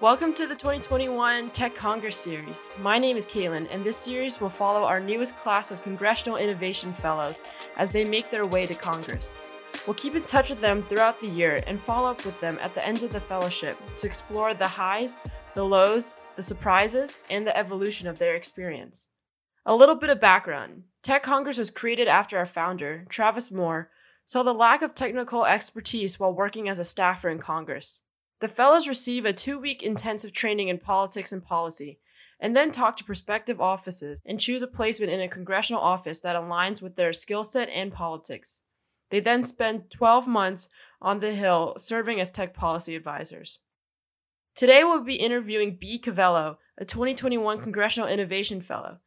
Welcome to the 2021 Tech Congress series. My name is Caitlin, and this series will follow our newest class of Congressional Innovation Fellows as they make their way to Congress. We'll keep in touch with them throughout the year and follow up with them at the end of the fellowship to explore the highs, the lows, the surprises, and the evolution of their experience. A little bit of background Tech Congress was created after our founder, Travis Moore, saw the lack of technical expertise while working as a staffer in Congress. The fellows receive a two week intensive training in politics and policy, and then talk to prospective offices and choose a placement in a congressional office that aligns with their skill set and politics. They then spend 12 months on the Hill serving as tech policy advisors. Today, we'll be interviewing B Cavello, a 2021 Congressional Innovation Fellow.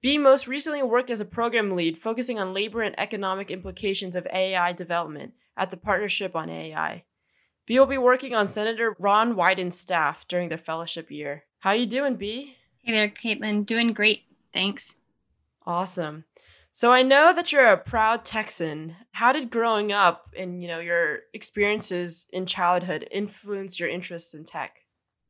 B most recently worked as a program lead focusing on labor and economic implications of AI development at the Partnership on AI. B will be working on Senator Ron Wyden's staff during their fellowship year. How you doing, B? Hey there, Caitlin. Doing great. Thanks. Awesome. So I know that you're a proud Texan. How did growing up and you know your experiences in childhood influence your interests in tech?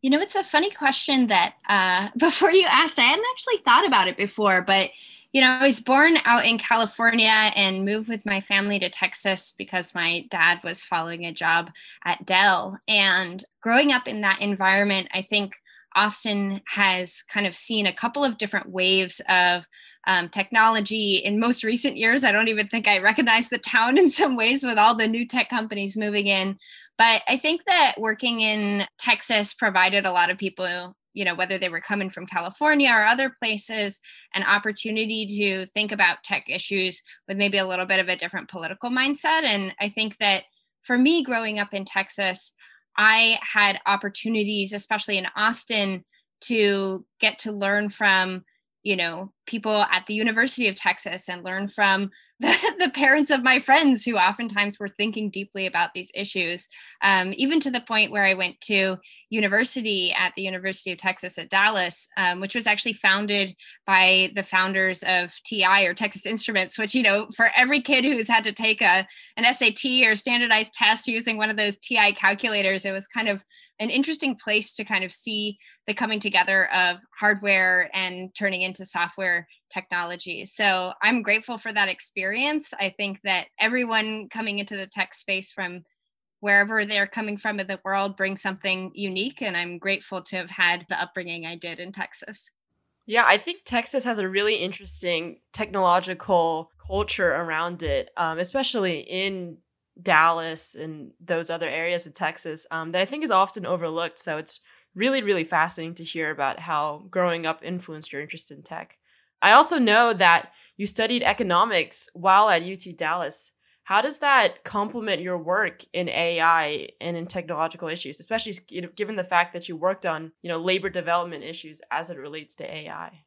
You know, it's a funny question that uh, before you asked, I hadn't actually thought about it before, but you know, I was born out in California and moved with my family to Texas because my dad was following a job at Dell. And growing up in that environment, I think Austin has kind of seen a couple of different waves of um, technology. In most recent years, I don't even think I recognize the town in some ways with all the new tech companies moving in. But I think that working in Texas provided a lot of people you know whether they were coming from california or other places an opportunity to think about tech issues with maybe a little bit of a different political mindset. And i think that for me growing up in texas i had opportunities especially in austin to get to learn from you know people at the university of texas and learn from the, the parents of my friends who oftentimes were thinking deeply about these issues, um, even to the point where I went to university at the University of Texas at Dallas, um, which was actually founded by the founders of TI or Texas Instruments, which, you know, for every kid who's had to take a, an SAT or standardized test using one of those TI calculators, it was kind of an interesting place to kind of see the coming together of hardware and turning into software technology. So I'm grateful for that experience. I think that everyone coming into the tech space from wherever they're coming from in the world brings something unique. And I'm grateful to have had the upbringing I did in Texas. Yeah, I think Texas has a really interesting technological culture around it, um, especially in Dallas and those other areas of Texas um, that I think is often overlooked. So it's really, really fascinating to hear about how growing up influenced your interest in tech. I also know that you studied economics while at UT Dallas. How does that complement your work in AI and in technological issues, especially given the fact that you worked on, you know, labor development issues as it relates to AI?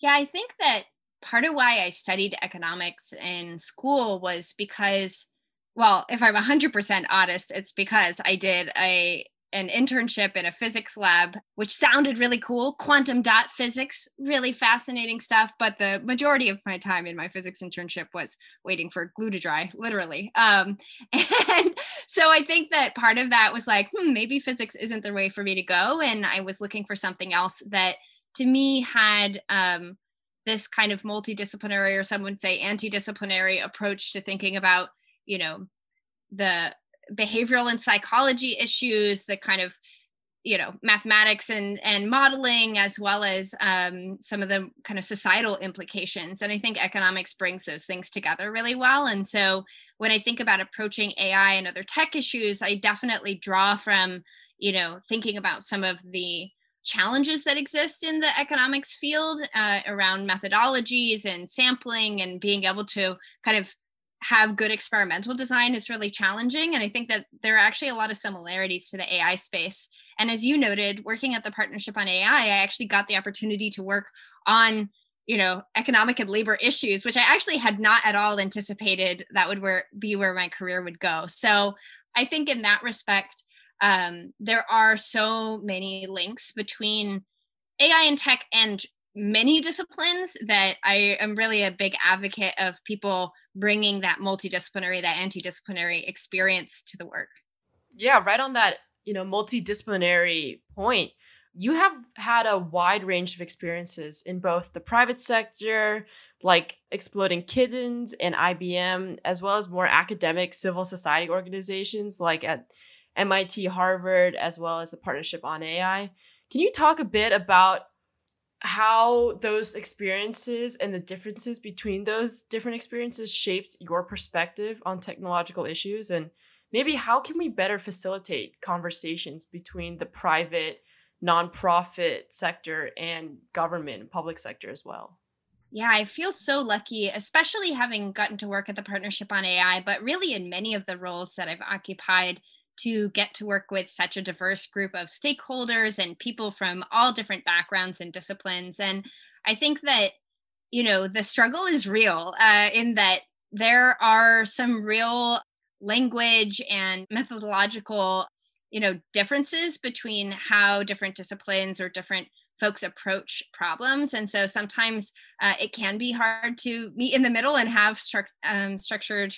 Yeah, I think that part of why I studied economics in school was because well, if I'm 100% honest, it's because I did a an internship in a physics lab, which sounded really cool. Quantum dot physics, really fascinating stuff. But the majority of my time in my physics internship was waiting for glue to dry, literally. Um, and so I think that part of that was like, hmm, maybe physics isn't the way for me to go. And I was looking for something else that to me had um, this kind of multidisciplinary, or some would say anti disciplinary approach to thinking about, you know, the behavioral and psychology issues, the kind of you know mathematics and and modeling as well as um, some of the kind of societal implications. And i think economics brings those things together really well. And so when i think about approaching ai and other tech issues i definitely draw from you know thinking about some of the challenges that exist in the economics field uh, around methodologies and sampling and being able to kind of have good experimental design is really challenging. And I think that there are actually a lot of similarities to the AI space. And as you noted, working at the Partnership on AI, I actually got the opportunity to work on you know economic and labor issues which i actually had not at all anticipated that would where, be where my career would go so i think in that respect um, there are so many links between ai and tech and many disciplines that I am really a big advocate of people bringing that multidisciplinary, that anti-disciplinary experience to the work. Yeah, right on that you know, multidisciplinary point, you have had a wide range of experiences in both the private sector, like Exploding Kittens and IBM, as well as more academic civil society organizations like at MIT, Harvard, as well as the Partnership on AI. Can you talk a bit about how those experiences and the differences between those different experiences shaped your perspective on technological issues and maybe how can we better facilitate conversations between the private nonprofit sector and government and public sector as well? Yeah, I feel so lucky, especially having gotten to work at the Partnership on AI, but really in many of the roles that I've occupied to get to work with such a diverse group of stakeholders and people from all different backgrounds and disciplines. And I think that, you know, the struggle is real uh, in that there are some real language and methodological, you know, differences between how different disciplines or different folks approach problems. And so sometimes uh, it can be hard to meet in the middle and have stru- um, structured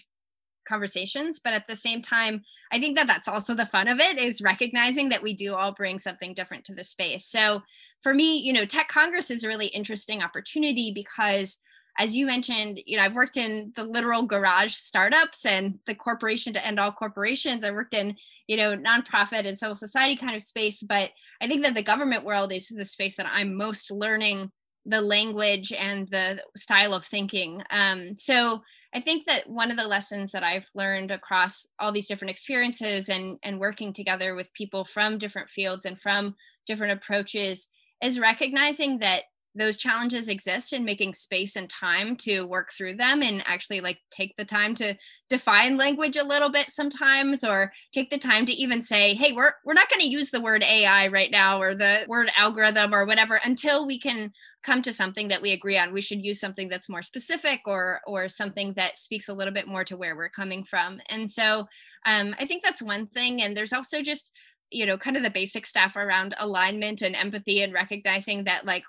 conversations but at the same time i think that that's also the fun of it is recognizing that we do all bring something different to the space. So for me you know tech congress is a really interesting opportunity because as you mentioned you know i've worked in the literal garage startups and the corporation to end all corporations. I worked in you know nonprofit and civil society kind of space but i think that the government world is the space that i'm most learning the language and the style of thinking. Um, so I think that one of the lessons that I've learned across all these different experiences and, and working together with people from different fields and from different approaches is recognizing that those challenges exist and making space and time to work through them and actually like take the time to define language a little bit sometimes or take the time to even say hey we're we're not going to use the word ai right now or the word algorithm or whatever until we can come to something that we agree on. We should use something that's more specific or or something that speaks a little bit more to where we're coming from. And so um, i think that's one thing. And there's also just you know kind of the basic stuff around alignment and empathy and recognizing that like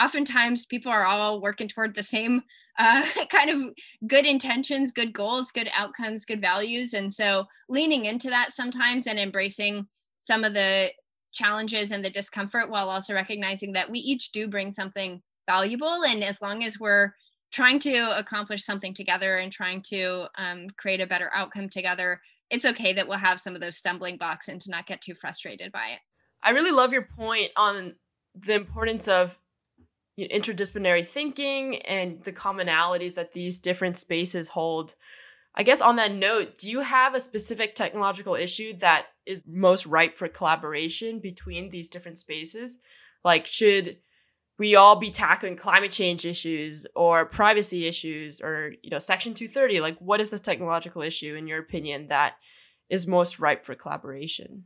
oftentimes people are all working toward the same uh, kind of good intentions, good goals, good outcomes, good values. And so leaning into that sometimes and embracing some of the challenges and the discomfort while also recognizing that we each do bring something valuable. And as long as we're trying to accomplish something together and trying to um, create a better outcome together, it's okay that we'll have some of those stumbling blocks and to not get too frustrated by it. I really love your point on the importance of interdisciplinary thinking and the commonalities that these different spaces hold. I guess on that note, do you have a specific technological issue that is most ripe for collaboration between these different spaces? Like, should we all be tackling climate change issues or privacy issues or, you know, Section 230? Like, what is the technological issue, in your opinion, that is most ripe for collaboration?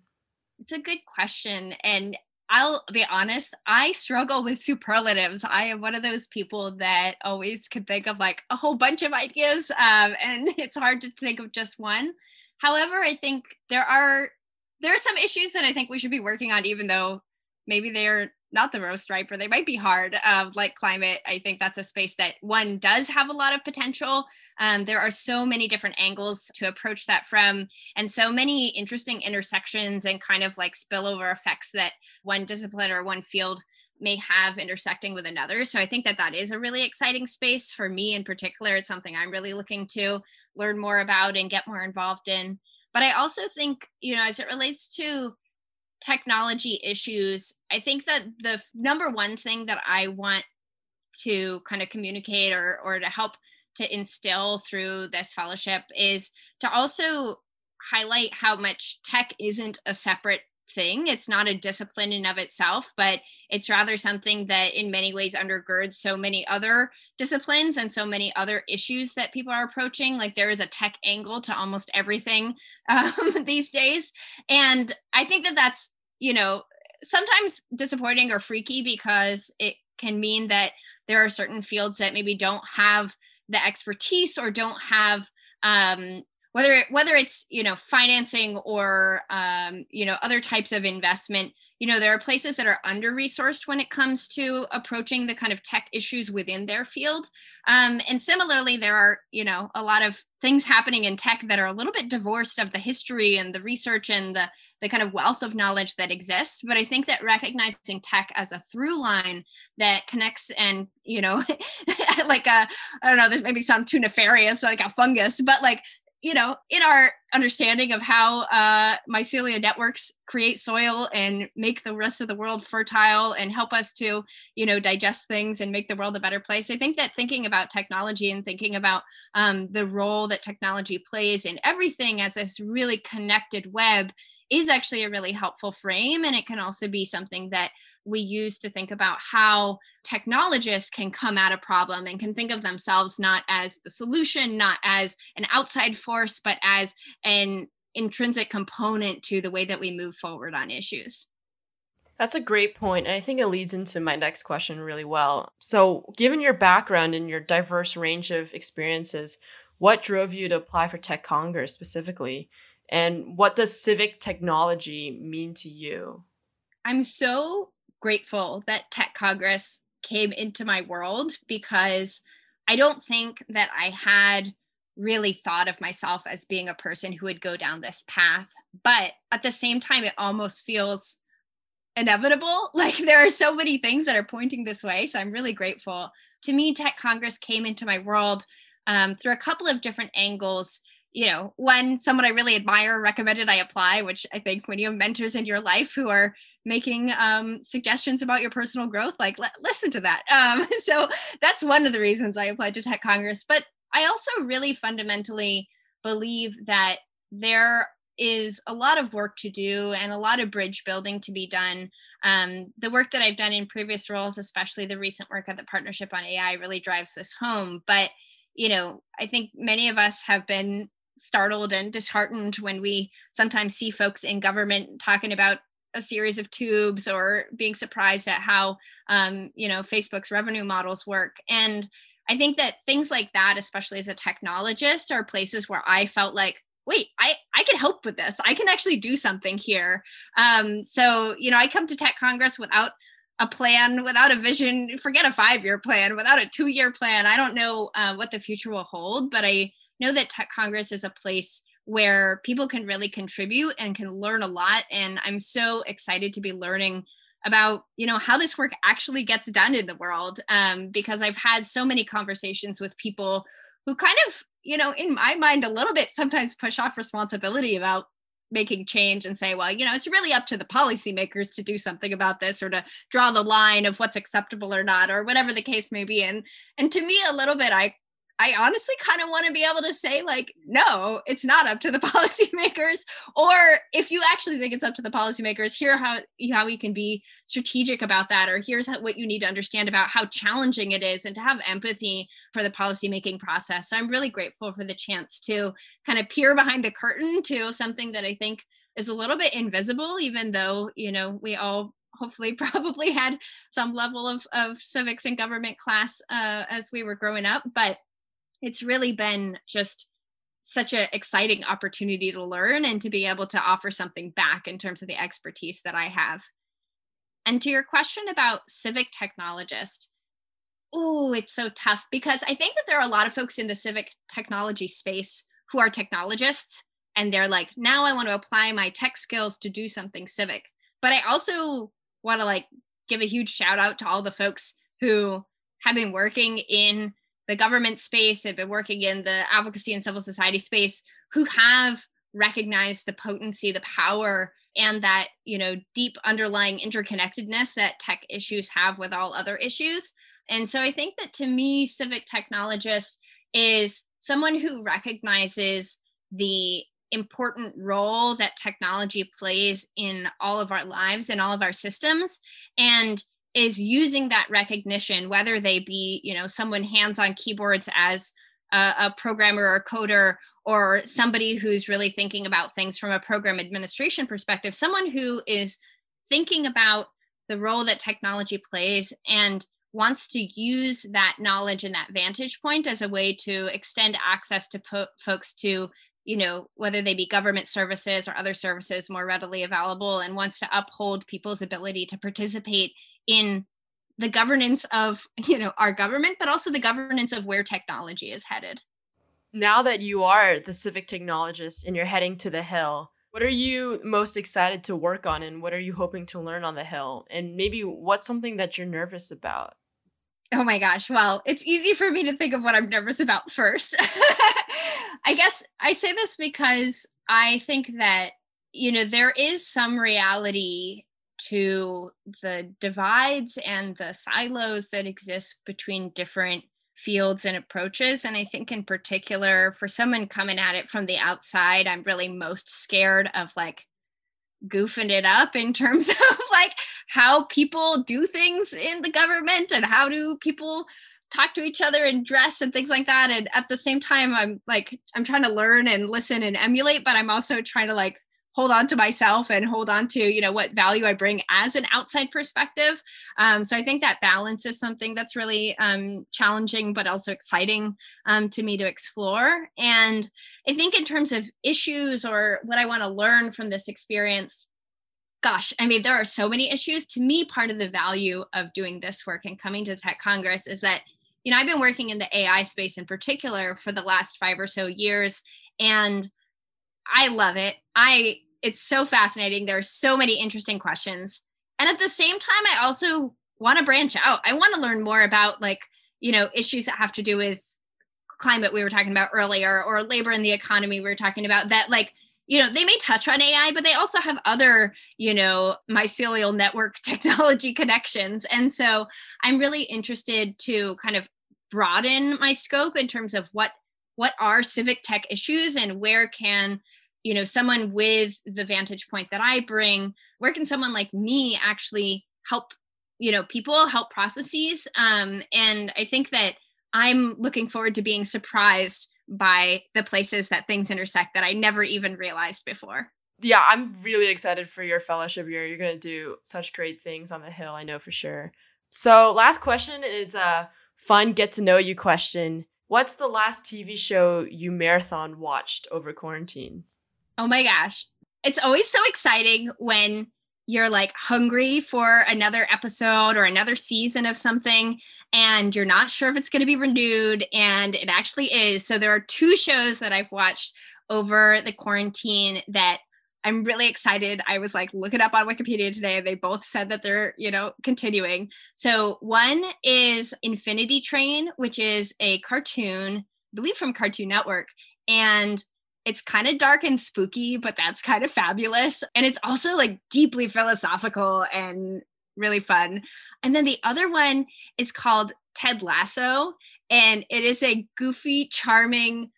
It's a good question. And I'll be honest, I struggle with superlatives. I am one of those people that always can think of like a whole bunch of ideas, um, and it's hard to think of just one. However, I think there are there are some issues that I think we should be working on, even though maybe they're not the most ripe or they might be hard uh, like climate. I think that's a space that one does have a lot of potential. Um, there are so many different angles to approach that from and so many interesting intersections and kind of like spillover effects that one discipline or one field may have intersecting with another. So i think that that is a really exciting space. For me in particular it's something i'm really looking to learn more about and get more involved in. But i also think you know as it relates to technology issues, I think that the number one thing that I want to kind of communicate or or to help to instill through this fellowship is to also highlight how much tech isn't a separate thing. It's not a discipline in of itself, but it's rather something that in many ways undergirds so many other disciplines and so many other issues that people are approaching. Like there is a tech angle to almost everything um, these days. And I think that that's, you know, sometimes disappointing or freaky because it can mean that there are certain fields that maybe don't have the expertise or don't have um, whether it, whether it's you know financing or um, you know other types of investment you know there are places that are under resourced when it comes to approaching the kind of tech issues within their field. Um, and similarly there are you know a lot of things happening in tech that are a little bit divorced of the history and the research and the the kind of wealth of knowledge that exists. But i think that recognizing tech as a through line that connects and you know like a i don't know this maybe sound too nefarious like a fungus but like you know, in our understanding of how uh, mycelia networks create soil and make the rest of the world fertile and help us to, you know, digest things and make the world a better place. I think that thinking about technology and thinking about um, the role that technology plays in everything as this really connected web is actually a really helpful frame. And it can also be something that we use to think about how technologists can come at a problem and can think of themselves not as the solution, not as an outside force, but as an intrinsic component to the way that we move forward on issues. That's a great point, and I think it leads into my next question really well. So, given your background and your diverse range of experiences, what drove you to apply for Tech Congress specifically? And what does civic technology mean to you? I'm so grateful that Tech Congress came into my world because I don't think that I had really thought of myself as being a person who would go down this path. But at the same time, it almost feels inevitable. Like there are so many things that are pointing this way. So I'm really grateful. To me, Tech Congress came into my world um, through a couple of different angles you know, when someone I really admire recommended I apply, which I think when you have mentors in your life who are making um, suggestions about your personal growth, like l- listen to that. Um, so that's one of the reasons I applied to Tech Congress. But I also really fundamentally believe that there is a lot of work to do and a lot of bridge building to be done. Um, the work that I've done in previous roles, especially the recent work at the Partnership on AI, really drives this home. But you know, I think many of us have been startled and disheartened when we sometimes see folks in government talking about a series of tubes or being surprised at how um, you know facebook's revenue models work. And i think that things like that especially as a technologist are places where i felt like wait i i can help with this. I can actually do something here. Um, so you know i come to tech congress without a plan without a vision forget a five year plan without a two year plan. I don't know uh, what the future will hold but i know that Tech Congress is a place where people can really contribute and can learn a lot. And I'm so excited to be learning about you know how this work actually gets done in the world um, because I've had so many conversations with people who kind of you know in my mind a little bit sometimes push off responsibility about making change and say, well, you know, it's really up to the policymakers to do something about this or to draw the line of what's acceptable or not, or whatever the case may be. And and to me, a little bit, I I honestly kind of want to be able to say, like, no, it's not up to the policymakers. Or if you actually think it's up to the policymakers, here how how you can be strategic about that, or here's how, what you need to understand about how challenging it is, and to have empathy for the policymaking process. So I'm really grateful for the chance to kind of peer behind the curtain to something that I think is a little bit invisible, even though you know we all hopefully probably had some level of, of civics and government class uh, as we were growing up but it's really been just such an exciting opportunity to learn and to be able to offer something back in terms of the expertise that I have. And to your question about civic technologist, oh, it's so tough because I think that there are a lot of folks in the civic technology space who are technologists and they're like, now I want to apply my tech skills to do something civic. But I also want to like give a huge shout out to all the folks who have been working in the government space, have been working in the advocacy and civil society space, who have recognized the potency, the power, and that you know deep underlying interconnectedness that tech issues have with all other issues. And so I think that to me, civic technologist is someone who recognizes the important role that technology plays in all of our lives and all of our systems and is using that recognition whether they be you know someone hands on keyboards as a, a, programmer or coder or somebody who's really thinking about things from a program administration perspective someone who is thinking about the role that technology plays and wants to use that knowledge and that vantage point as a way to extend access to po- folks to you know, whether they be government services or other services more readily available and wants to uphold people's ability to participate in the governance of, you know, our government, but also the governance of where technology is headed. Now that you are the civic technologist and you're heading to the Hill, what are you most excited to work on and what are you hoping to learn on the Hill? And maybe what's something that you're nervous about? Oh my gosh. Well, it's easy for me to think of what I'm nervous about first. I guess I say this because I think that, you know, there is some reality to the divides and the silos that exist between different fields and approaches. And I think, in particular, for someone coming at it from the outside, I'm really most scared of like goofing it up in terms of like how people do things in the government and how do people talk to each other and dress and things like that. And at the same time i'm like i'm trying to learn and listen and emulate but i'm also trying to like hold on to myself and hold on to you know what value i bring as an outside perspective. Um, so i think that balance is something that's really um, challenging but also exciting um, to me to explore. And i think in terms of issues or what i want to learn from this experience gosh i mean there are so many issues. To me part of the value of doing this work and coming to tech congress is that you know i've been working in the ai space in particular for the last five or so years and I love it. I it's so fascinating. There are so many interesting questions. And at the same time, I also want to branch out. I want to learn more about like, you know, issues that have to do with climate we were talking about earlier or labor in the economy we were talking about that like you know they may touch on ai but they also have other you know mycelial network technology connections and so i'm really interested to kind of broaden my scope in terms of what what are civic tech issues and where can you know someone with the vantage point that i bring where can someone like me actually help you know people help processes? Um, and i think that i'm looking forward to being surprised by the places that things intersect that i never even realized before. Yeah i'm really excited for your fellowship year. You're going to do such great things on the hill i know for sure. So last question is a fun get to know you question What's the last TV show you marathon watched over quarantine? Oh my gosh. It's always so exciting when you're like hungry for another episode or another season of something and you're not sure if it's going to be renewed and it actually is. So there are two shows that I've watched over the quarantine that I'm really excited. I was like, look it up on Wikipedia today. They both said that they're, you know, continuing. So one is Infinity Train, which is a cartoon, I believe from Cartoon Network. And it's kind of dark and spooky, but that's kind of fabulous. And it's also like deeply philosophical and really fun. And then the other one is called Ted Lasso. And it is a goofy, charming,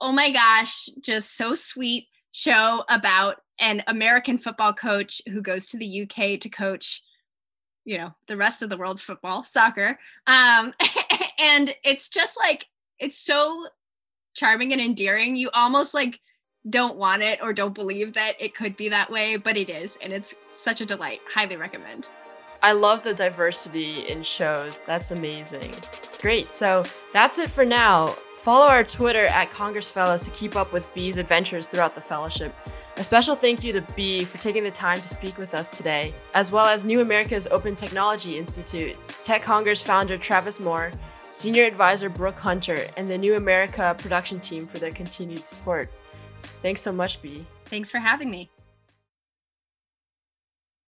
oh my gosh, just so sweet show about an American football coach who goes to the UK to coach, you know, the rest of the world's football, soccer. Um, and it's just like, it's so charming and endearing. You almost like don't want it or don't believe that it could be that way, but it is. And it's such a delight. Highly recommend. I love the diversity in shows. That's amazing. Great. So that's it for now. Follow our Twitter at Congress Fellows to keep up with B's adventures throughout the fellowship. A special thank you to B for taking the time to speak with us today, as well as New America's Open Technology Institute, Tech Congress founder Travis Moore, Senior Advisor Brooke Hunter, and the New America production team for their continued support. Thanks so much, B. Thanks for having me.